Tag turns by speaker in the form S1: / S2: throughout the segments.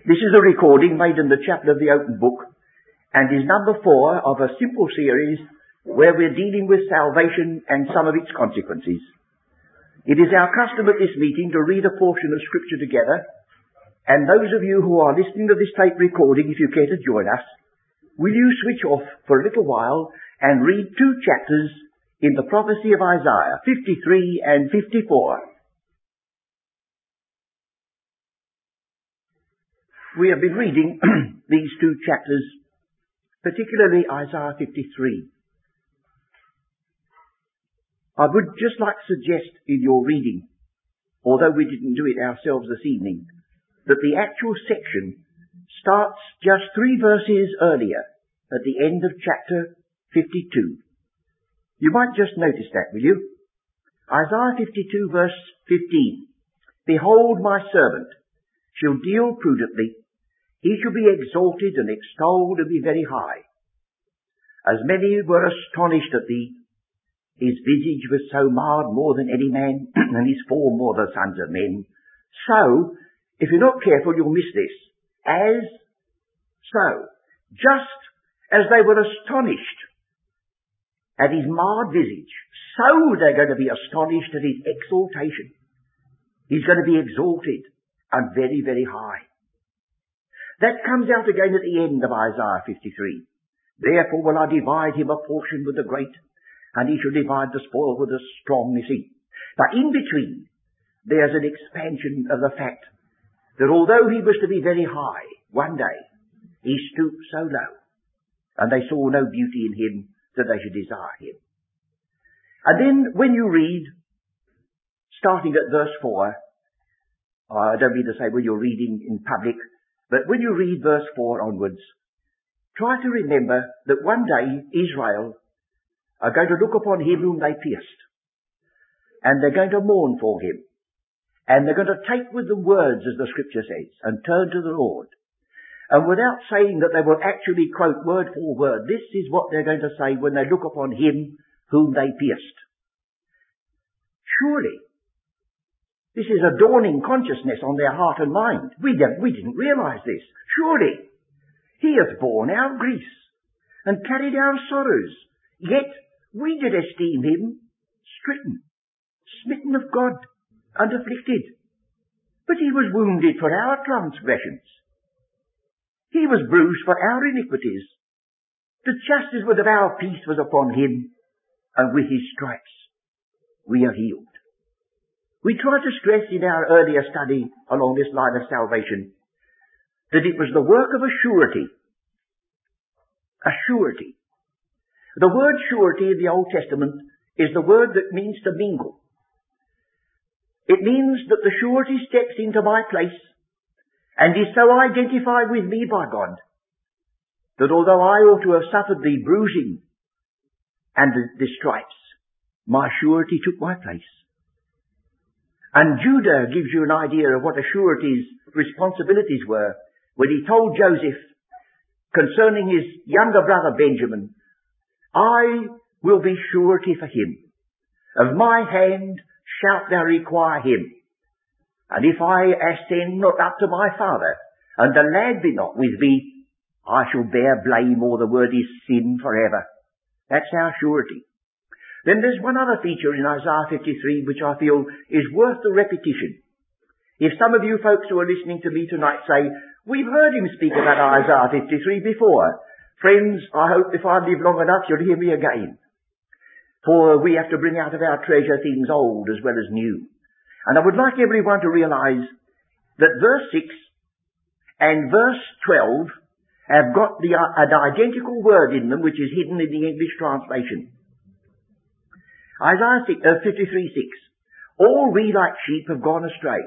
S1: This is a recording made in the chapel of the open book and is number four of a simple series where we're dealing with salvation and some of its consequences. It is our custom at this meeting to read a portion of scripture together and those of you who are listening to this tape recording, if you care to join us, will you switch off for a little while and read two chapters in the prophecy of Isaiah, 53 and 54. We have been reading these two chapters, particularly Isaiah 53. I would just like to suggest in your reading, although we didn't do it ourselves this evening, that the actual section starts just three verses earlier, at the end of chapter 52. You might just notice that, will you? Isaiah 52 verse 15. Behold my servant shall deal prudently, he shall be exalted and extolled and be very high. As many were astonished at thee, his visage was so marred more than any man, and his form more than sons of men. So, if you're not careful, you'll miss this. As so, just as they were astonished at his marred visage, so they're going to be astonished at his exaltation. He's going to be exalted and very, very high. That comes out again at the end of Isaiah 53. Therefore will I divide him a portion with the great, and he shall divide the spoil with the strong, you see. But in between, there's an expansion of the fact that although he was to be very high, one day, he stooped so low, and they saw no beauty in him that they should desire him. And then when you read, starting at verse 4, uh, I don't mean to say when you're reading in public, but when you read verse 4 onwards, try to remember that one day Israel are going to look upon him whom they pierced. And they're going to mourn for him. And they're going to take with them words, as the scripture says, and turn to the Lord. And without saying that they will actually quote word for word, this is what they're going to say when they look upon him whom they pierced. Surely, this is a dawning consciousness on their heart and mind. We, we didn't realize this. Surely, He hath borne our griefs and carried our sorrows. Yet we did esteem Him stricken, smitten of God, and afflicted. But He was wounded for our transgressions. He was bruised for our iniquities. The chastisement of our peace was upon Him, and with His stripes we are healed. We tried to stress in our earlier study along this line of salvation that it was the work of a surety. A surety. The word surety in the Old Testament is the word that means to mingle. It means that the surety steps into my place and is so identified with me by God that although I ought to have suffered the bruising and the, the stripes, my surety took my place. And Judah gives you an idea of what a surety's responsibilities were when he told Joseph concerning his younger brother Benjamin, I will be surety for him. Of my hand shalt thou require him. And if I ascend not up to my father, and the lad be not with me, I shall bear blame, or the word is sin forever. That's our surety. Then there's one other feature in Isaiah 53 which I feel is worth the repetition. If some of you folks who are listening to me tonight say, we've heard him speak about Isaiah 53 before, friends, I hope if I live long enough you'll hear me again. For we have to bring out of our treasure things old as well as new. And I would like everyone to realize that verse 6 and verse 12 have got the, uh, an identical word in them which is hidden in the English translation. Isaiah 6, uh, 53, 6. All we like sheep have gone astray.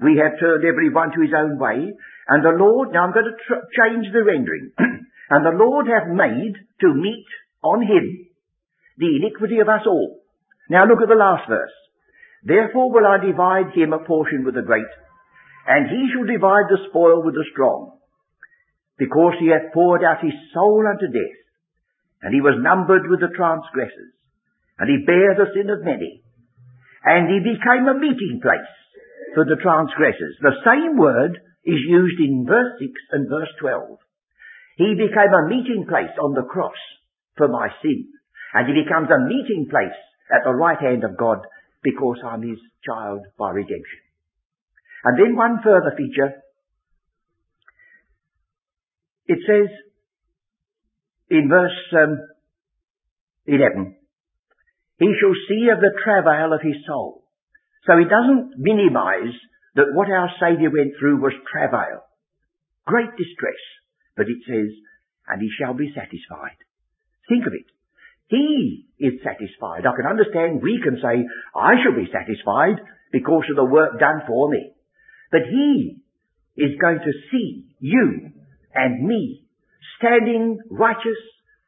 S1: We have turned every one to his own way, and the Lord, now I'm going to tr- change the rendering, and the Lord hath made to meet on him the iniquity of us all. Now look at the last verse. Therefore will I divide him a portion with the great, and he shall divide the spoil with the strong, because he hath poured out his soul unto death, and he was numbered with the transgressors and he bare the sin of many. And he became a meeting place for the transgressors. The same word is used in verse 6 and verse 12. He became a meeting place on the cross for my sin. And he becomes a meeting place at the right hand of God because I'm his child by redemption. And then one further feature. It says in verse um, 11, He shall see of the travail of his soul. So he doesn't minimize that what our Saviour went through was travail. Great distress. But it says, and he shall be satisfied. Think of it. He is satisfied. I can understand we can say, I shall be satisfied because of the work done for me. But he is going to see you and me standing righteous,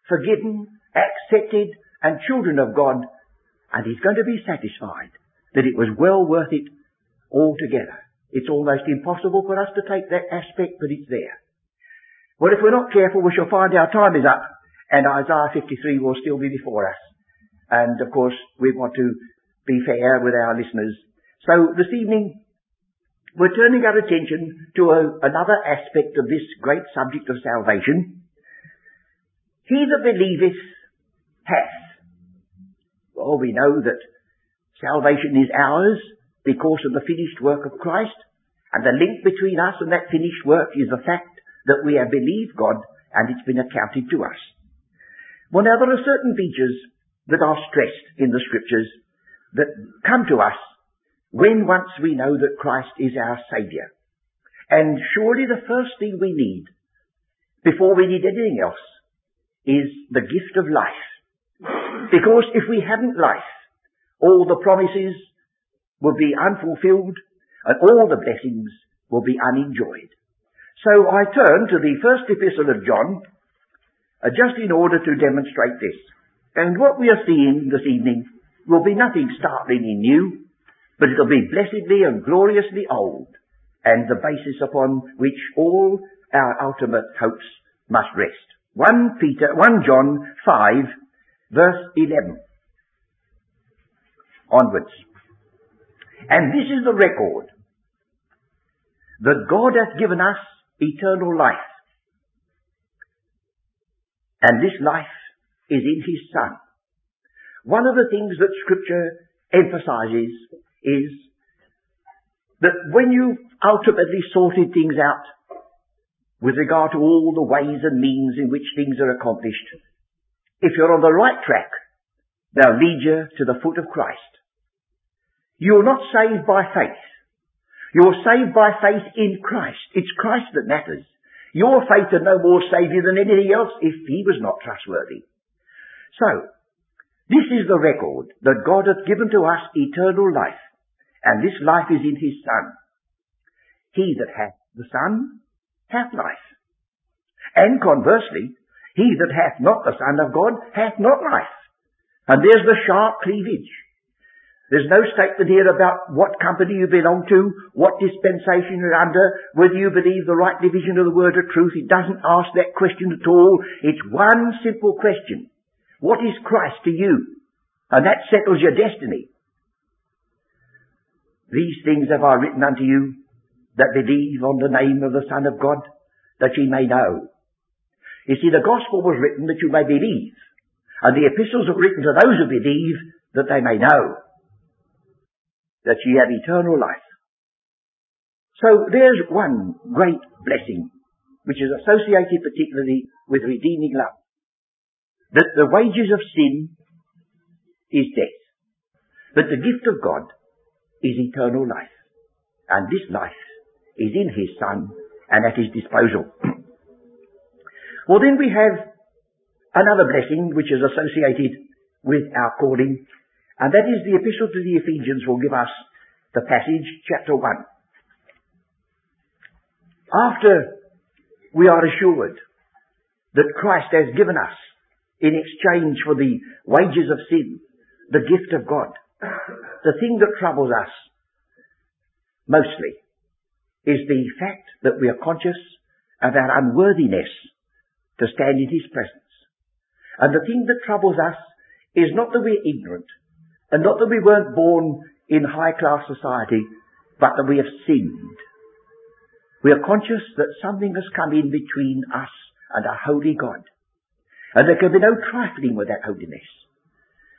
S1: forgiven, accepted, and children of God, and he's going to be satisfied that it was well worth it altogether. It's almost impossible for us to take that aspect, but it's there. Well, if we're not careful, we shall find our time is up and Isaiah 53 will still be before us. And of course, we want to be fair with our listeners. So this evening, we're turning our attention to a, another aspect of this great subject of salvation. He that believeth hath. Well, we know that salvation is ours because of the finished work of Christ, and the link between us and that finished work is the fact that we have believed God and it's been accounted to us. Well now there are certain features that are stressed in the scriptures that come to us when once we know that Christ is our Saviour. And surely the first thing we need, before we need anything else, is the gift of life. Because if we hadn't life, all the promises will be unfulfilled and all the blessings will be unenjoyed. So I turn to the first epistle of John, uh, just in order to demonstrate this. And what we are seeing this evening will be nothing startlingly new, but it'll be blessedly and gloriously old, and the basis upon which all our ultimate hopes must rest. 1 Peter, 1 John 5, verse 11 onwards. And this is the record that God hath given us eternal life. And this life is in His Son. One of the things that Scripture emphasizes is that when you've ultimately sorted things out with regard to all the ways and means in which things are accomplished, if you're on the right track, they'll lead you to the foot of Christ. You're not saved by faith. You're saved by faith in Christ. It's Christ that matters. Your faith had no more Saviour than anything else if He was not trustworthy. So, this is the record that God hath given to us eternal life, and this life is in His Son. He that hath the Son hath life. And conversely, he that hath not the Son of God hath not life. And there's the sharp cleavage. There's no statement here about what company you belong to, what dispensation you're under, whether you believe the right division of the word of truth. It doesn't ask that question at all. It's one simple question. What is Christ to you? And that settles your destiny. These things have I written unto you that believe on the name of the Son of God, that ye may know. You see, the gospel was written that you may believe. And the epistles are written to those who believe that they may know that ye have eternal life. So there's one great blessing which is associated particularly with redeeming love. That the wages of sin is death. But the gift of God is eternal life. And this life is in His Son and at His disposal. Well then we have another blessing which is associated with our calling and that is the epistle to the Ephesians will give us the passage, chapter 1. After we are assured that Christ has given us in exchange for the wages of sin, the gift of God, the thing that troubles us mostly is the fact that we are conscious of our unworthiness to stand in His presence. And the thing that troubles us is not that we're ignorant, and not that we weren't born in high class society, but that we have sinned. we are conscious that something has come in between us and a holy God. And there can be no trifling with that holiness.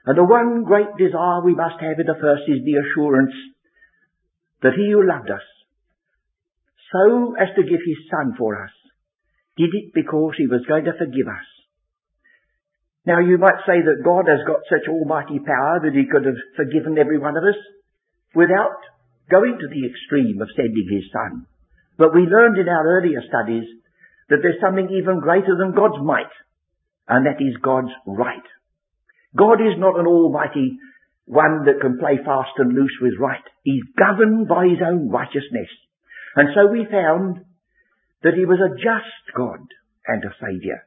S1: And the one great desire we must have in the first is the assurance that he who loved us so as to give his son for us did it because he was going to forgive us. Now you might say that God has got such almighty power that he could have forgiven every one of us without going to the extreme of sending his son. But we learned in our earlier studies that there's something even greater than God's might, and that is God's right. God is not an almighty one that can play fast and loose with right. He's governed by his own righteousness. And so we found that he was a just God and a Saviour.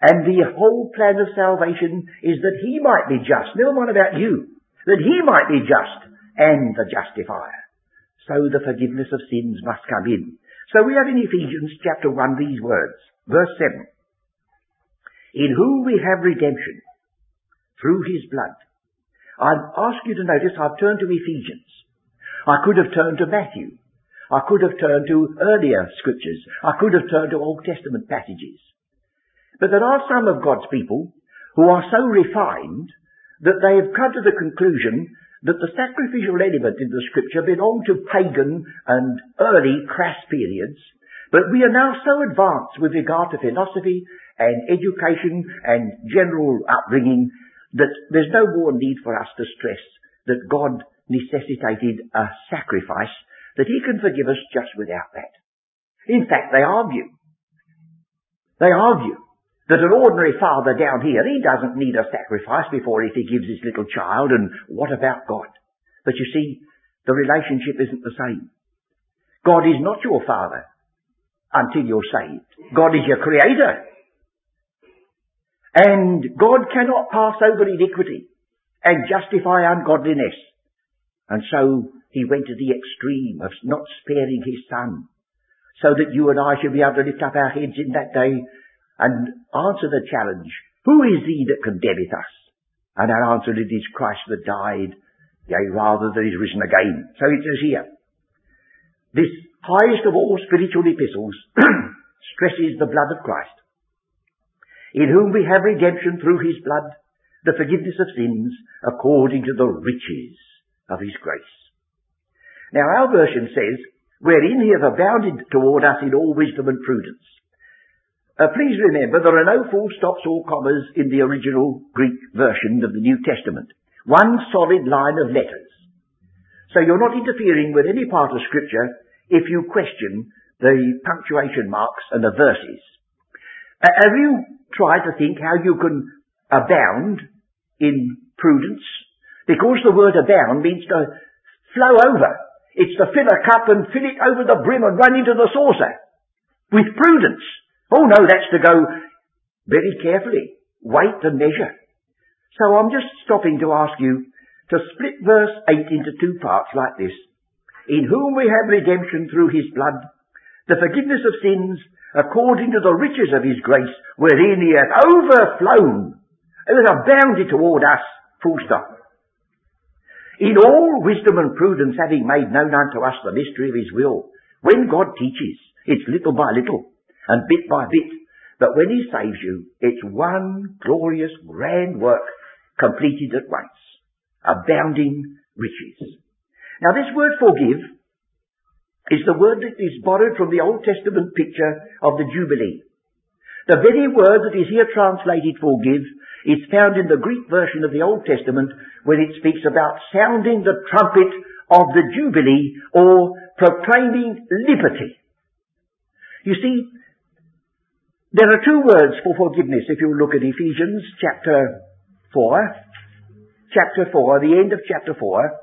S1: And the whole plan of salvation is that he might be just, never mind about you, that he might be just and the justifier. So the forgiveness of sins must come in. So we have in Ephesians chapter 1 these words, verse 7. In whom we have redemption through his blood. I ask you to notice I've turned to Ephesians. I could have turned to Matthew. I could have turned to earlier scriptures. I could have turned to Old Testament passages. But there are some of God's people who are so refined that they have come to the conclusion that the sacrificial element in the scripture belonged to pagan and early crass periods, but we are now so advanced with regard to philosophy and education and general upbringing that there's no more need for us to stress that God necessitated a sacrifice, that he can forgive us just without that. In fact, they argue. They argue that an ordinary father down here, he doesn't need a sacrifice before he forgives his little child, and what about God? But you see, the relationship isn't the same. God is not your father until you're saved. God is your creator. And God cannot pass over iniquity and justify ungodliness. And so he went to the extreme of not sparing his son, so that you and I should be able to lift up our heads in that day and answer the challenge, who is he that condemneth us? And our answer, it is Christ that died, yea, rather that is risen again. So it says here, this highest of all spiritual epistles stresses the blood of Christ, in whom we have redemption through his blood, the forgiveness of sins, according to the riches of his grace. Now our version says, wherein he hath abounded toward us in all wisdom and prudence, uh, please remember there are no full stops or commas in the original Greek version of the New Testament. One solid line of letters. So you're not interfering with any part of scripture if you question the punctuation marks and the verses. Uh, have you tried to think how you can abound in prudence? Because the word abound means to flow over. It's to fill a cup and fill it over the brim and run into the saucer. With prudence. Oh no, that's to go very carefully, weight and measure. So I'm just stopping to ask you to split verse 8 into two parts like this. In whom we have redemption through his blood, the forgiveness of sins, according to the riches of his grace, wherein he hath overflown, and has abounded toward us, full stop. In all wisdom and prudence having made known unto us the mystery of his will, when God teaches, it's little by little, and bit by bit. But when he saves you, it's one glorious grand work completed at once. Abounding riches. Now this word forgive is the word that is borrowed from the Old Testament picture of the Jubilee. The very word that is here translated forgive is found in the Greek version of the Old Testament when it speaks about sounding the trumpet of the Jubilee or proclaiming liberty. You see, there are two words for forgiveness if you look at Ephesians chapter 4. Chapter 4, the end of chapter 4.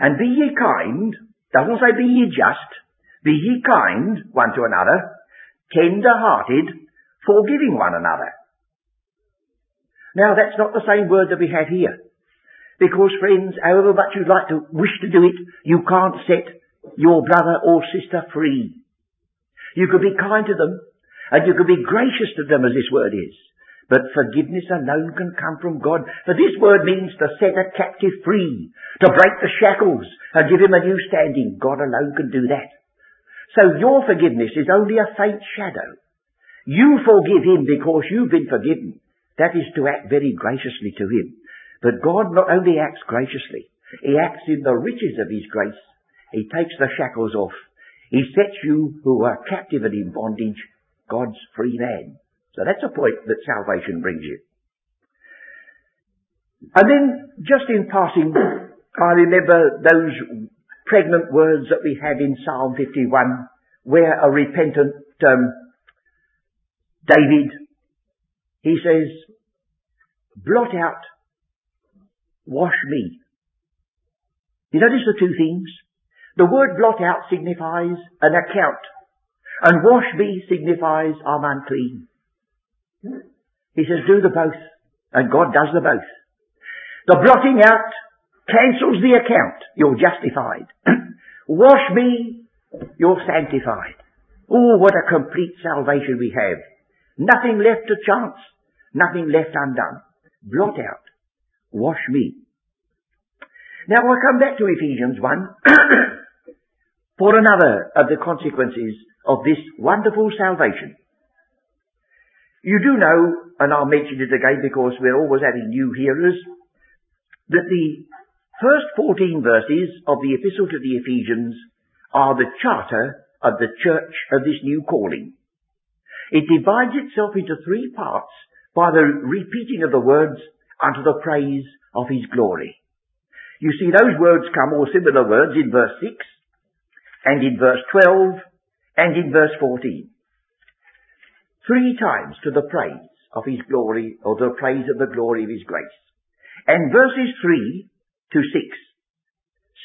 S1: And be ye kind, doesn't say be ye just, be ye kind one to another, tender hearted, forgiving one another. Now that's not the same word that we have here. Because friends, however much you'd like to wish to do it, you can't set your brother or sister free. You could be kind to them, and you could be gracious to them as this word is. But forgiveness alone can come from God. For this word means to set a captive free, to break the shackles and give him a new standing. God alone can do that. So your forgiveness is only a faint shadow. You forgive him because you've been forgiven. That is to act very graciously to him. But God not only acts graciously, he acts in the riches of his grace. He takes the shackles off. He sets you who are captive and in bondage, God's free man. So that's a point that salvation brings you. And then, just in passing, I remember those pregnant words that we had in Psalm 51, where a repentant um, David, he says, blot out, wash me. You notice the two things? The word blot out signifies an account, and wash me signifies I'm unclean. He says, do the both, and God does the both. The blotting out cancels the account. You're justified. Wash me, you're sanctified. Oh, what a complete salvation we have. Nothing left to chance. Nothing left undone. Blot out. Wash me. Now I come back to Ephesians 1 for another of the consequences of this wonderful salvation. You do know, and I'll mention it again because we're always having new hearers, that the first 14 verses of the epistle to the Ephesians are the charter of the church of this new calling. It divides itself into three parts by the repeating of the words unto the praise of his glory. You see those words come, or similar words, in verse 6, and in verse 12, and in verse 14. Three times to the praise of his glory, or the praise of the glory of his grace. And verses 3 to 6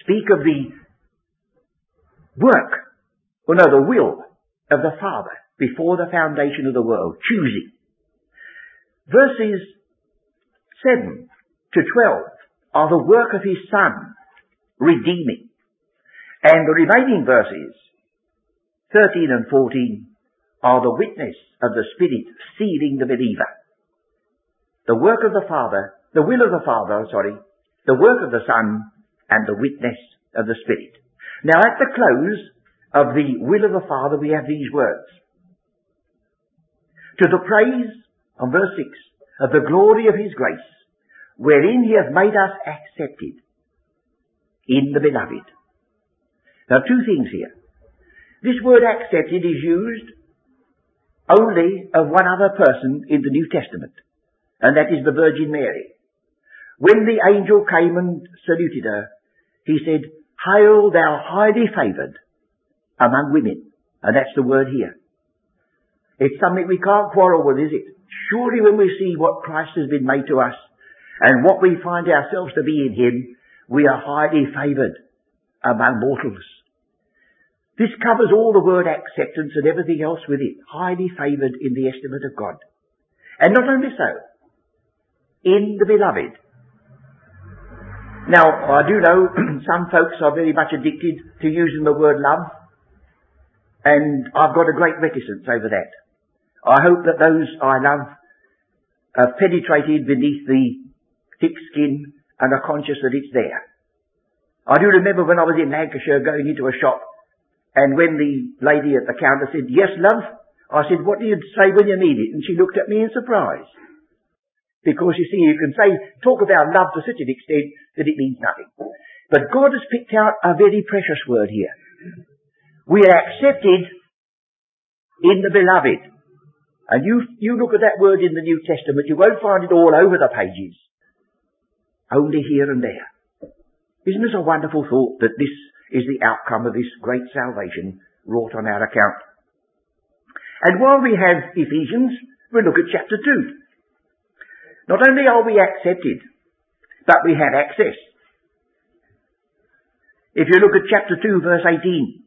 S1: speak of the work, or no, the will of the Father before the foundation of the world, choosing. Verses 7 to 12 are the work of his Son, redeeming. And the remaining verses, 13 and 14, are the witness of the Spirit sealing the believer. The work of the Father the will of the Father, sorry, the work of the Son, and the witness of the Spirit. Now at the close of the will of the Father we have these words. To the praise, on verse 6, of the glory of His grace, wherein He hath made us accepted in the Beloved. Now two things here. This word accepted is used only of one other person in the New Testament, and that is the Virgin Mary. When the angel came and saluted her, he said, Hail thou highly favoured among women. And that's the word here. It's something we can't quarrel with, is it? Surely when we see what Christ has been made to us and what we find ourselves to be in Him, we are highly favoured among mortals. This covers all the word acceptance and everything else with it. Highly favoured in the estimate of God. And not only so, in the beloved. Now, I do know some folks are very much addicted to using the word love, and I've got a great reticence over that. I hope that those I love have penetrated beneath the thick skin and are conscious that it's there. I do remember when I was in Lancashire going into a shop, and when the lady at the counter said, yes, love, I said, what do you say when you need it? And she looked at me in surprise. Because you see, you can say, talk about love to such an extent that it means nothing. But God has picked out a very precious word here. We are accepted in the beloved. And you, you look at that word in the New Testament, you won't find it all over the pages. Only here and there. Isn't this a wonderful thought that this is the outcome of this great salvation wrought on our account? And while we have Ephesians, we look at chapter 2. Not only are we accepted, but we have access. If you look at chapter 2 verse 18,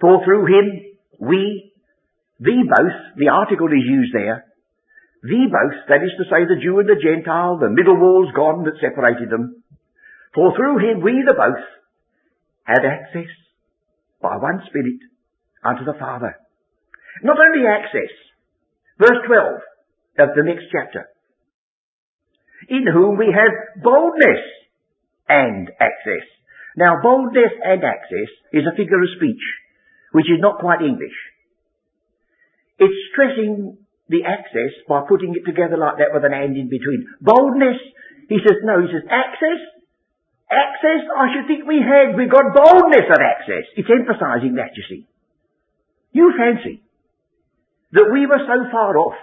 S1: for through him we, the both, the article is used there, the both, that is to say the Jew and the Gentile, the middle wall's gone that separated them, for through him we the both had access by one Spirit unto the Father. Not only access, verse 12 of the next chapter, in whom we have boldness and access. Now, boldness and access is a figure of speech. which is not quite English. It's stressing the access by putting it together like that with an and in between. Boldness, he says, no, he says access. Access, I should think we had. We got boldness of access. It's emphasizing that, you see. You fancy that we were so far off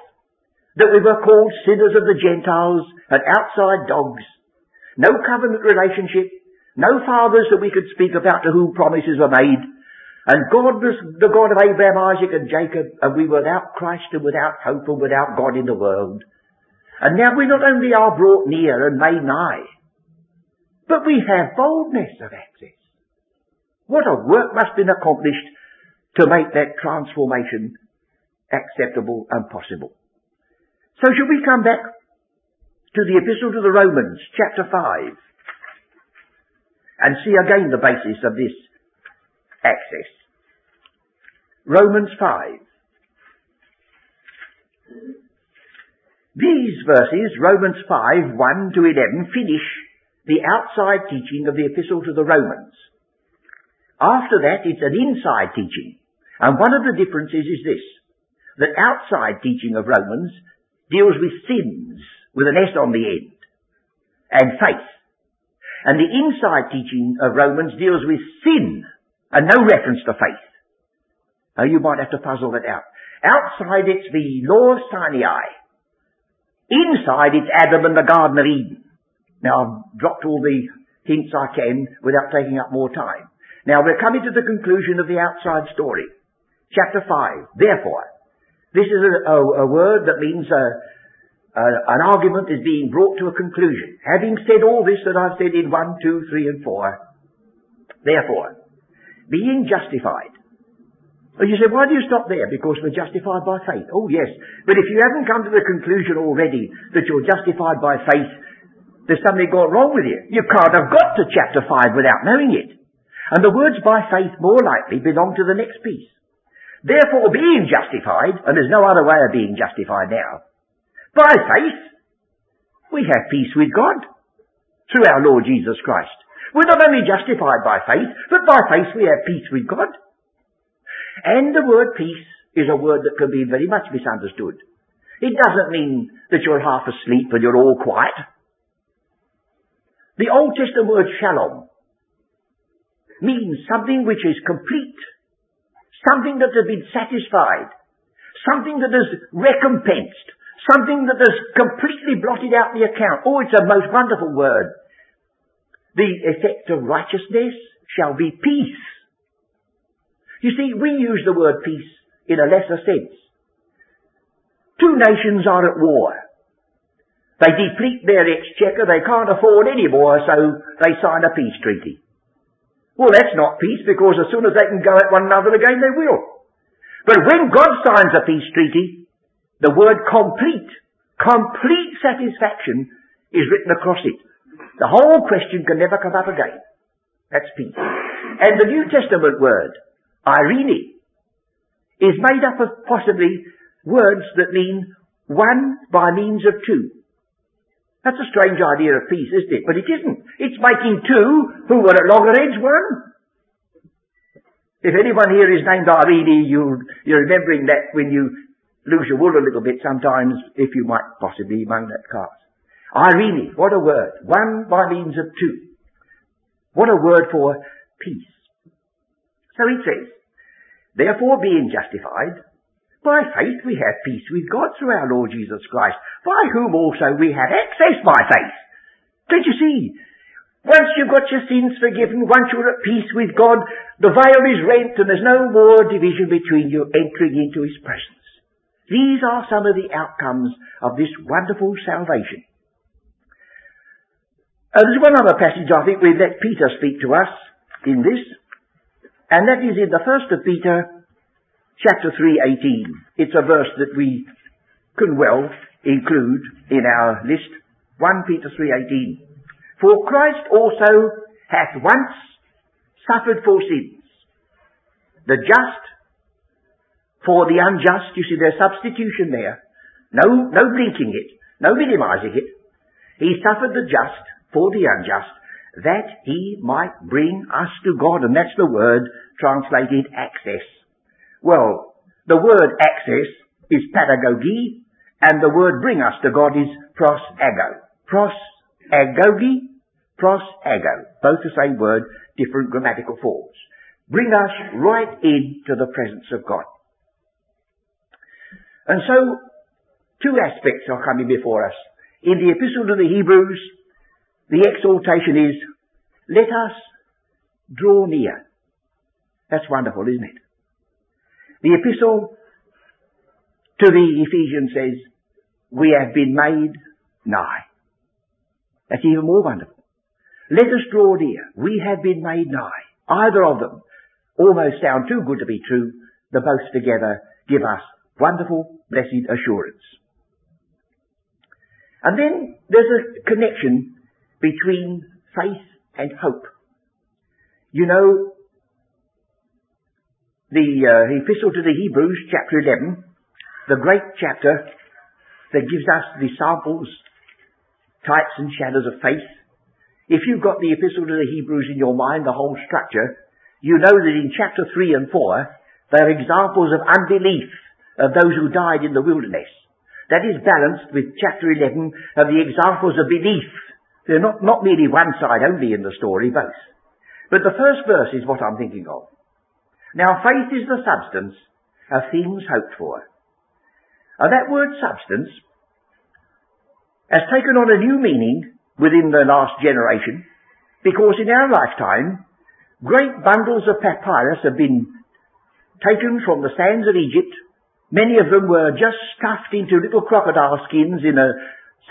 S1: that we were called sinners of the Gentiles and outside dogs. No covenant relationship. No fathers that we could speak about to whom promises were made. And God was the God of Abraham, Isaac and Jacob, and we were without Christ and without hope and without God in the world. And now we not only are brought near and made nigh, but we have boldness of access. What a work must been accomplished to make that transformation acceptable and possible. So should we come back to the Epistle to the Romans, chapter 5, and see again the basis of this access. Romans 5. These verses, Romans 5, 1 to 11, finish the outside teaching of the epistle to the Romans. After that, it's an inside teaching. And one of the differences is this, that outside teaching of Romans deals with sins, with an S on the end, and faith. And the inside teaching of Romans deals with sin, and no reference to faith. You might have to puzzle that out. Outside it's the law of Sinai. Inside it's Adam and the Garden of Eden. Now I've dropped all the hints I can without taking up more time. Now we're coming to the conclusion of the outside story. Chapter 5. Therefore, this is a, a, a word that means a, an argument is being brought to a conclusion. Having said all this that I've said in 1, 2, 3 and 4, therefore, being justified and you say, why do you stop there? Because we're justified by faith. Oh yes. But if you haven't come to the conclusion already that you're justified by faith, there's something gone wrong with you. You can't have got to chapter 5 without knowing it. And the words by faith more likely belong to the next piece. Therefore being justified, and there's no other way of being justified now, by faith, we have peace with God through our Lord Jesus Christ. We're not only justified by faith, but by faith we have peace with God. And the word peace is a word that can be very much misunderstood. It doesn't mean that you're half asleep and you're all quiet. The Old Testament word shalom means something which is complete, something that has been satisfied, something that is recompensed, something that has completely blotted out the account. Oh, it's a most wonderful word. The effect of righteousness shall be peace. You see, we use the word peace in a lesser sense. Two nations are at war. They deplete their exchequer, they can't afford any more, so they sign a peace treaty. Well, that's not peace because as soon as they can go at one another again, they will. But when God signs a peace treaty, the word complete, complete satisfaction is written across it. The whole question can never come up again. That's peace. And the New Testament word, Eirene, is made up of possibly words that mean one by means of two. That's a strange idea of peace, isn't it? But it isn't. It's making two who were at loggerheads one. If anyone here is named Irene, you, you're remembering that when you lose your wool a little bit sometimes, if you might possibly among that class. Irene, what a word. One by means of two. What a word for peace. So it says, Therefore being justified, by faith we have peace with God through our Lord Jesus Christ, by whom also we have access by faith. Don't you see? Once you've got your sins forgiven, once you're at peace with God, the veil is rent and there's no more division between you entering into His presence. These are some of the outcomes of this wonderful salvation. Uh, there's one other passage I think we let Peter speak to us in this. And that is in the first of Peter, chapter 3:18. It's a verse that we can well include in our list. 1 Peter 3:18. For Christ also hath once suffered for sins, the just for the unjust. You see, there's substitution there. No, no blinking it, no minimizing it. He suffered the just for the unjast, that he might bring us to God. And that's the word translated access. Well, the word access is pedagogy, and the word bring us to God is pros ago. Pros agogi, pros ago. Both the same word, different grammatical forms. Bring us right into the presence of God. And so, two aspects are coming before us. In the Epistle to the Hebrews, the exhortation is, let us draw near. That's wonderful, isn't it? The Epistle to the Ephesians says, we have been made nigh. That's even more wonderful. Let us draw near. We have been made nigh. Either of them almost sound too good to be true. The both together give us wonderful, blessed assurance. And then there's a connection between faith and hope. You know, the uh, epistle to the Hebrews, chapter 11, the great chapter that gives us the samples, types and shadows of faith. If you've got the epistle to the Hebrews in your mind, the whole structure, you know that in chapter 3 and 4, there are examples of unbelief of those who died in the wilderness. That is balanced with chapter 11 of the examples of belief. They're not, not merely one side only in the story, both. But the first verse is what I'm thinking of. Now faith is the substance of things hoped for. And that word substance has taken on a new meaning within the last generation because in our lifetime, great bundles of papyrus have been taken from the sands of Egypt. Many of them were just stuffed into little crocodile skins in a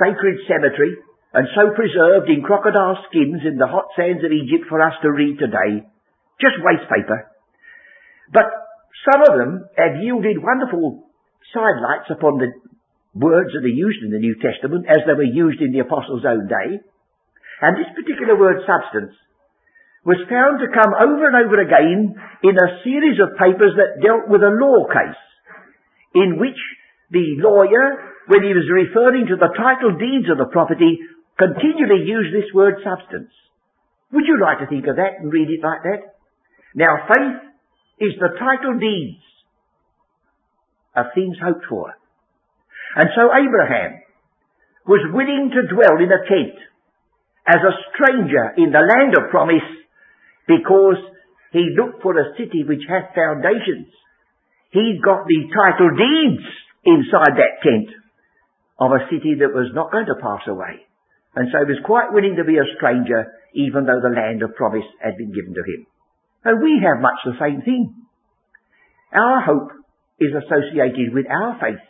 S1: sacred cemetery and so preserved in crocodile skins in the hot sands of Egypt for us to read today. Just waste paper. But some of them have yielded wonderful sidelights upon the words that are used in the New Testament as they were used in the Apostles' own day. And this particular word substance was found to come over and over again in a series of papers that dealt with a law case in which the lawyer, when he was referring to the title deeds of the property, continually use this word substance. Would you like to think of that and read it like that? Now faith is the title deeds of things hoped for. And so Abraham was willing to dwell in a tent as a stranger in the land of promise because he looked for a city which hath foundations. He got the title deeds inside that tent of a city that was not going to pass away. And so he was quite willing to be a stranger even though the land of promise had been given to him. And we have much the same thing. Our hope is associated with our faith.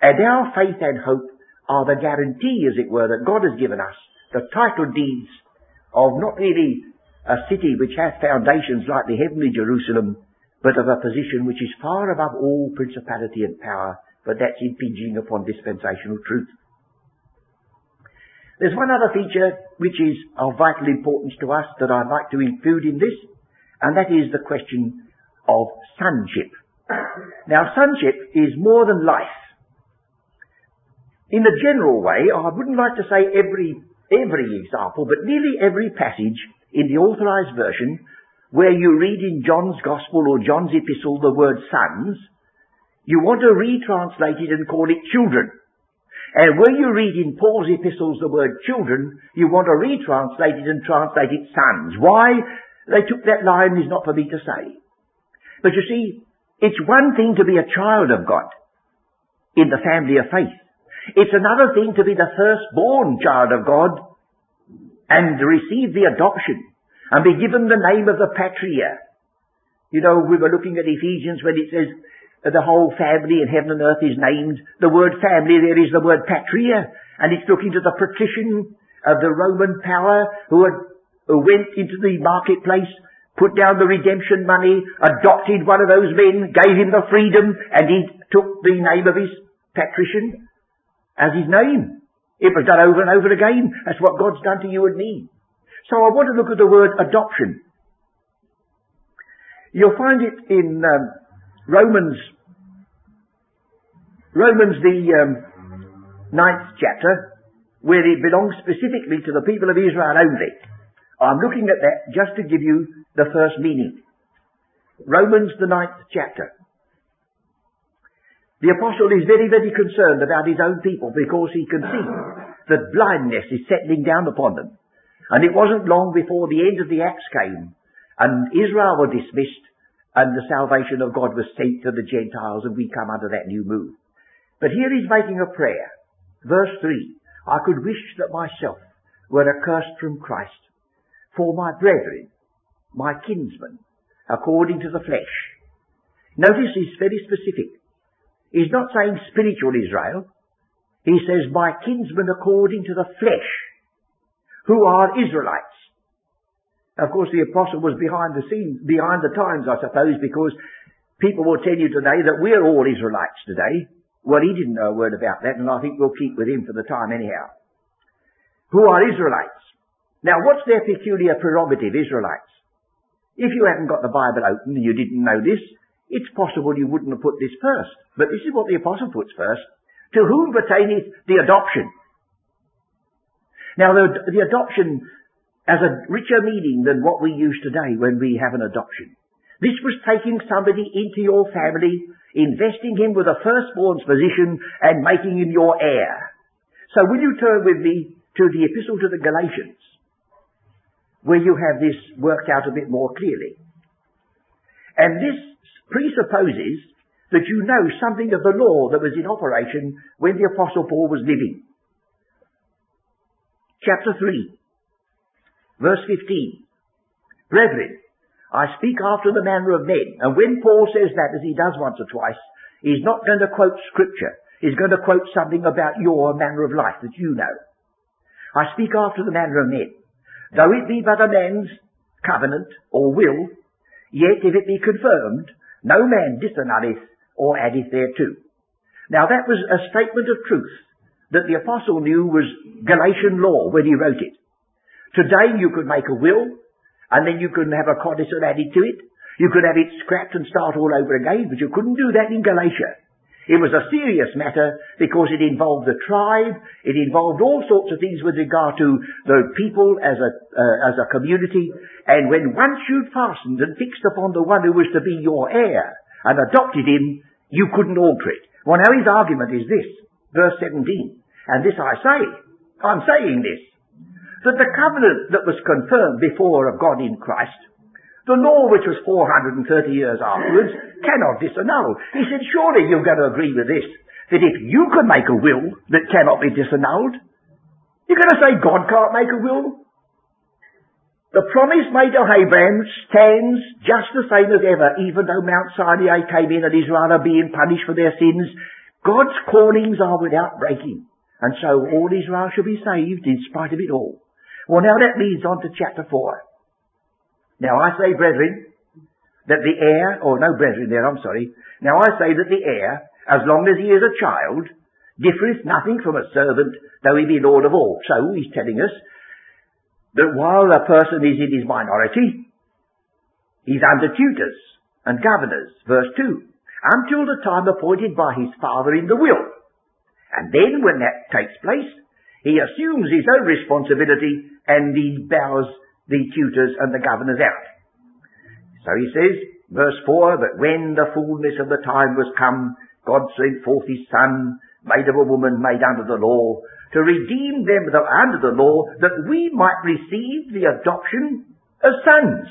S1: And our faith and hope are the guarantee, as it were, that God has given us, the title deeds of not really a city which has foundations like the heavenly Jerusalem, but of a position which is far above all principality and power, but that's impinging upon dispensational truth. There's one other feature which is of vital importance to us that I'd like to include in this, and that is the question of sonship. Now, sonship is more than life. In the general way, I wouldn't like to say every, every example, but nearly every passage in the authorized version where you read in John's Gospel or John's Epistle the word sons, you want to retranslate it and call it children. And when you read in Paul's epistles the word children, you want to retranslate it and translate it sons. Why they took that line is not for me to say. But you see, it's one thing to be a child of God in the family of faith. It's another thing to be the firstborn child of God and receive the adoption and be given the name of the patria. You know, we were looking at Ephesians when it says the whole family in heaven and earth is named. The word family there is the word patria and it's looking to the patrician of the Roman power who had who went into the marketplace, put down the redemption money, adopted one of those men, gave him the freedom, and he took the name of his patrician as his name. It was done over and over again. That's what God's done to you and me. So I want to look at the word adoption. You'll find it in um, Romans, Romans the um, ninth chapter, where it belongs specifically to the people of Israel only. I'm looking at that just to give you the first meaning. Romans the ninth chapter. The apostle is very, very concerned about his own people because he can see that blindness is settling down upon them. And it wasn't long before the end of the Acts came and Israel were dismissed and the salvation of God was sent to the Gentiles and we come under that new move. But here he's making a prayer. Verse 3. I could wish that myself were accursed from Christ for my brethren, my kinsmen, according to the flesh. Notice he's very specific. He's not saying spiritual Israel. He says, my kinsmen according to the flesh, who are Israelites. Of course, the apostle was behind the scenes, behind the times, I suppose, because people will tell you today that we're all Israelites today. Well, he didn't know a word about that, and I think we'll keep with him for the time anyhow. Who are Israelites? Now, what's their peculiar prerogative, Israelites? If you hadn't got the Bible open and you didn't know this, it's possible you wouldn't have put this first. But this is what the apostle puts first. To whom pertaineth the adoption? Now, the, the adoption has a richer meaning than what we use today when we have an adoption. This was taking somebody into your family, investing him with a firstborn's position, and making him your heir. So will you turn with me to the epistle to the Galatians, where you have this worked out a bit more clearly. And this presupposes that you know something of the law that was in operation when the Apostle Paul was living. Chapter 3, verse 15. Brethren, I speak after the manner of men. And when Paul says that, as he does once or twice, he's not going to quote scripture. He's going to quote something about your manner of life that you know. I speak after the manner of men. Though it be but a man's covenant or will, yet if it be confirmed, no man disannulleth or addeth thereto. Now that was a statement of truth that the apostle knew was Galatian law when he wrote it. Today you could make a will, and then you could have a codicil added to it. You could have it scrapped and start all over again, but you couldn't do that in Galatia. It was a serious matter because it involved the tribe, it involved all sorts of things with regard to the people as a, uh, as a community, and when once you'd fastened and fixed upon the one who was to be your heir and adopted him, you couldn't alter it. Well now his argument is this, verse 17, and this I say, I'm saying this, that the covenant that was confirmed before of God in Christ the law, which was 430 years afterwards, cannot disannul. He said, surely you're going to agree with this, that if you can make a will that cannot be disannulled, you're going to say God can't make a will? The promise made to Abraham stands just the same as ever, even though Mount Sinai came in and Israel are being punished for their sins. God's callings are without breaking. And so all Israel shall be saved in spite of it all. Well now that leads on to chapter 4. Now I say, brethren, that the heir, or no brethren there, I'm sorry. Now I say that the heir, as long as he is a child, differeth nothing from a servant, though he be lord of all. So he's telling us that while a person is in his minority, he's under tutors and governors. Verse 2. Until the time appointed by his father in the will. And then when that takes place, he assumes his own responsibility and he bows the tutors and the governors out. So he says, verse 4, that when the fullness of the time was come, God sent forth his son, made of a woman, made under the law, to redeem them that are under the law, that we might receive the adoption as sons.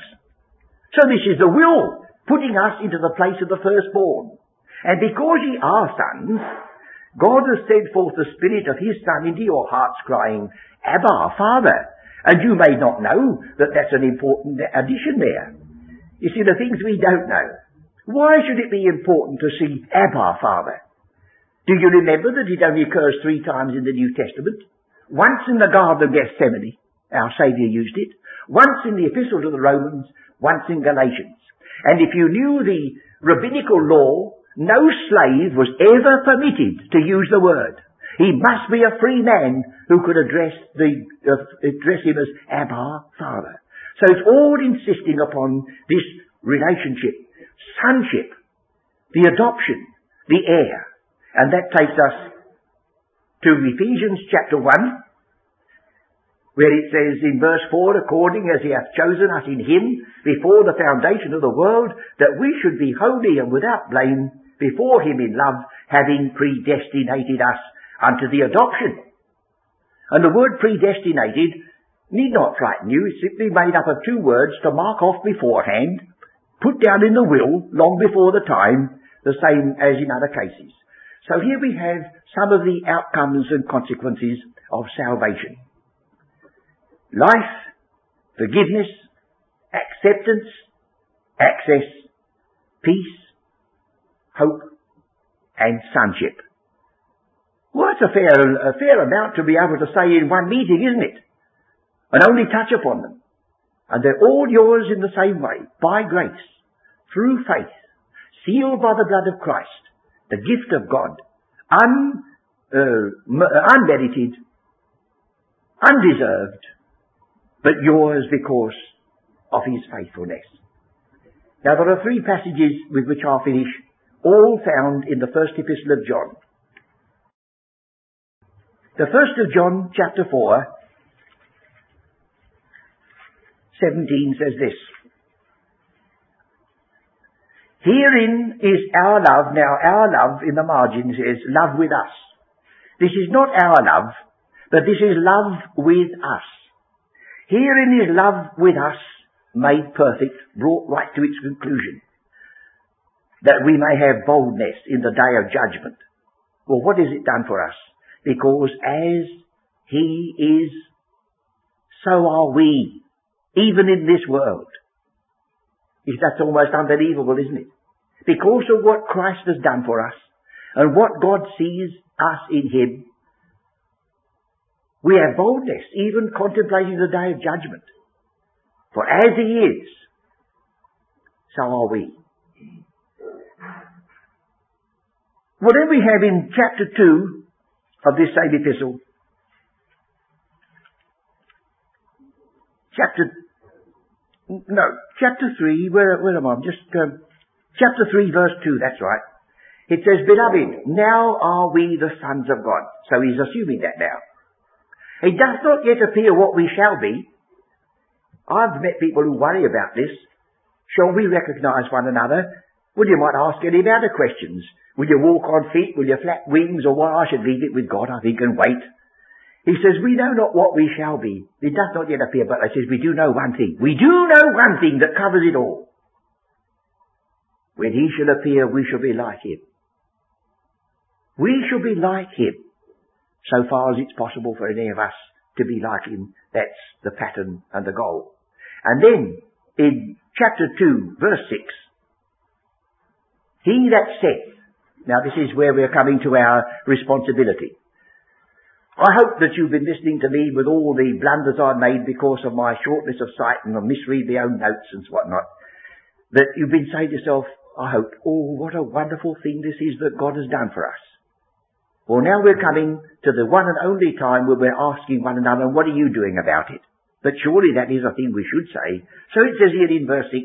S1: So this is the will, putting us into the place of the firstborn. And because ye are sons, God has sent forth the Spirit of His Son into your hearts, crying, Abba, Father. And you may not know that that's an important addition there. You see, the things we don't know. Why should it be important to see Abba, Father? Do you remember that it only occurs three times in the New Testament? Once in the Garden of Gethsemane, our Saviour used it. Once in the Epistle to the Romans, once in Galatians. And if you knew the rabbinical law, no slave was ever permitted to use the word. He must be a free man who could address the uh, address him as Abba, Father. So it's all insisting upon this relationship, sonship, the adoption, the heir, and that takes us to Ephesians chapter one, where it says in verse 4, according as he hath chosen us in him before the foundation of the world, that we should be holy and without blame before him in love, having predestinated us unto the adoption. And the word predestinated need not frighten you. It's simply made up of two words to mark off beforehand, put down in the will long before the time, the same as in other cases. So here we have some of the outcomes and consequences of salvation. Life, forgiveness, acceptance, access, peace, hope, and sonship. Well, that's a fair, a fair amount to be able to say in one meeting, isn't it? And only touch upon them. And they're all yours in the same way, by grace, through faith, sealed by the blood of Christ, the gift of God, un, uh, unmerited, undeserved, but yours because of his faithfulness. Now there are three passages with which I'll finish, all found in the first epistle of John. The first of John, chapter 4, 17 says this. Herein is our love. Now our love in the margin says love with us. This is not our love, but this is love with us. Herein is love with us made perfect, brought right to its conclusion. That we may have boldness in the day of judgment. Well, what has it done for us? Because as He is, so are we, even in this world. That's almost unbelievable, isn't it? Because of what Christ has done for us, and what God sees us in Him, we have boldness, even contemplating the day of judgment. For as He is, so are we. Then we have in chapter 2 of this same epistle. Chapter, no, chapter 3, where, where am I? I'm just, um, chapter 3 verse 2, that's right. It says, Beloved, now are we the sons of God. So he's assuming that now. It does not yet appear what we shall be. I've met people who worry about this. Shall we recognize one another? Well, you might ask any other questions. Will you walk on feet? Will you flap wings? Or what? I should leave it with God, I think, and wait. He says, we know not what we shall be. It does not yet appear, but I says, we do know one thing. We do know one thing that covers it all. When he shall appear, we shall be like him. We shall be like him. So far as it's possible for any of us to be like him, that's the pattern and the goal. And then, in chapter 2, verse 6, He that saith, now this is where we're coming to our responsibility. I hope that you've been listening to me with all the blunders I made because of my shortness of sight and I misread my own notes and whatnot. That you've been saying to yourself, I hope, oh, what a wonderful thing this is that God has done for us. Well, now we're coming to the one and only time where we're asking one another, what are you doing about it? But surely that is a thing we should say. So it says here in verse 6,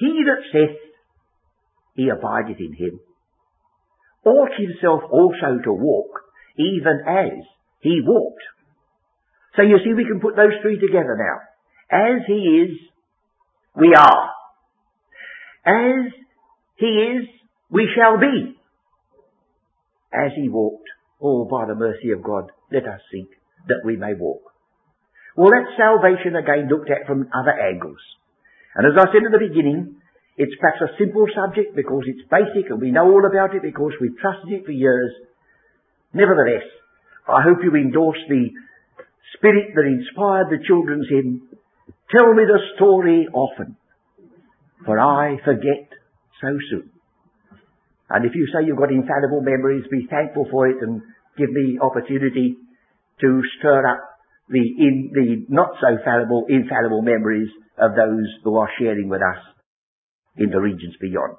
S1: He that saith, He abideth in him, ought himself also to walk, even as he walked. So you see, we can put those three together now. As he is, we are. As he is, we shall be. As he walked, oh, by the mercy of God, let us seek that we may walk. Well, that's salvation again looked at from other angles. And as I said at the beginning, it's perhaps a simple subject because it's basic and we know all about it because we've trusted it for years. Nevertheless, I hope you endorse the spirit that inspired the children's hymn, Tell me the story often, for I forget so soon. And if you say you've got infallible memories, be thankful for it and give me opportunity to stir up the, in, the not so fallible, infallible memories of those who are sharing with us in the regions beyond.